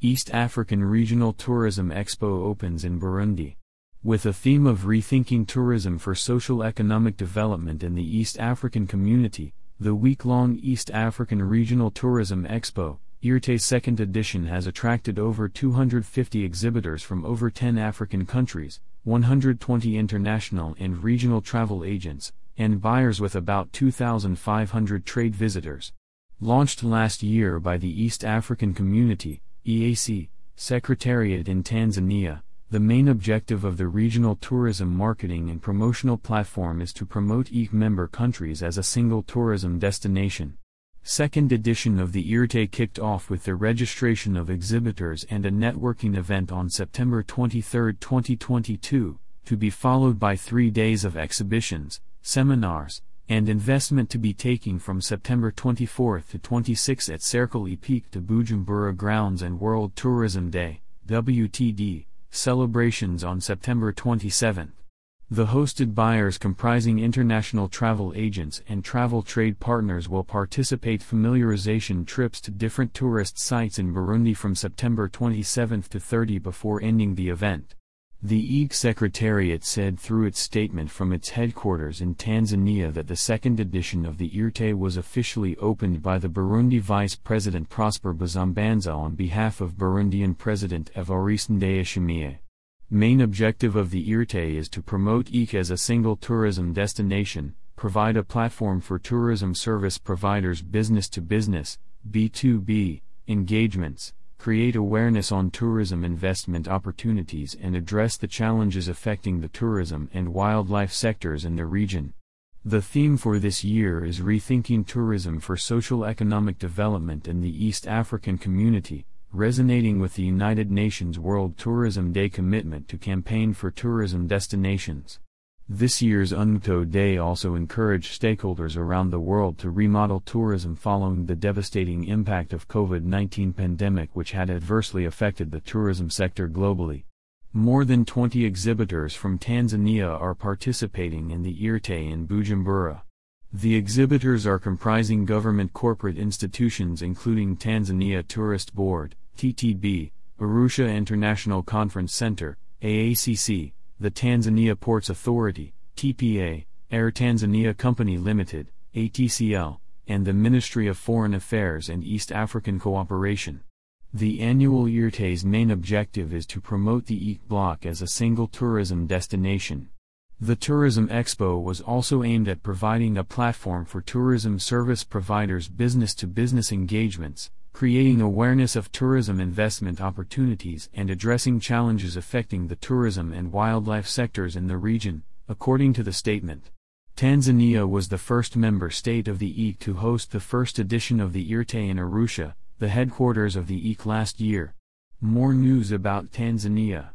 East African Regional Tourism Expo opens in Burundi. With a theme of rethinking tourism for social economic development in the East African community, the week long East African Regional Tourism Expo, IRTE's second edition has attracted over 250 exhibitors from over 10 African countries, 120 international and regional travel agents, and buyers with about 2,500 trade visitors. Launched last year by the East African Community, EAC, Secretariat in Tanzania, the main objective of the regional tourism marketing and promotional platform is to promote EAC member countries as a single tourism destination. Second edition of the IRTE kicked off with the registration of exhibitors and a networking event on September 23, 2022, to be followed by three days of exhibitions, seminars, and investment to be taking from September 24 to 26 at Cercle Hippique de Bujumbura Grounds and World Tourism Day, WTD, celebrations on September 27. The hosted buyers comprising international travel agents and travel trade partners will participate familiarization trips to different tourist sites in Burundi from September 27 to 30 before ending the event. The EAC Secretariat said through its statement from its headquarters in Tanzania that the second edition of the IRTE was officially opened by the Burundi Vice President Prosper Bazombanza on behalf of Burundian President Evariste Ndayishimiye. Main objective of the IRTE is to promote EAC as a single tourism destination, provide a platform for tourism service providers business to business, B2B, engagements, create awareness on tourism investment opportunities and address the challenges affecting the tourism and wildlife sectors in the region. The theme for this year is Rethinking Tourism for Social Economic Development in the East African Community, resonating with the United Nations World Tourism Day commitment to campaign for tourism destinations. This year's UNCTAD Day also encouraged stakeholders around the world to remodel tourism following the devastating impact of COVID-19 pandemic which had adversely affected the tourism sector globally. More than 20 exhibitors from Tanzania are participating in the IRTE in Bujumbura. The exhibitors are comprising government corporate institutions including Tanzania Tourist Board, TTB, Arusha International Conference Center, AACC, the Tanzania Ports Authority, TPA, Air Tanzania Company Limited, ATCL, and the Ministry of Foreign Affairs and East African Cooperation. The annual IRTE's main objective is to promote the EAC block as a single tourism destination. The Tourism Expo was also aimed at providing a platform for tourism service providers' business to business engagements, creating awareness of tourism investment opportunities and addressing challenges affecting the tourism and wildlife sectors in the region, according to the statement. Tanzania was the first member state of the EAC to host the first edition of the IRTE in Arusha, the headquarters of the EAC last year. More news about Tanzania.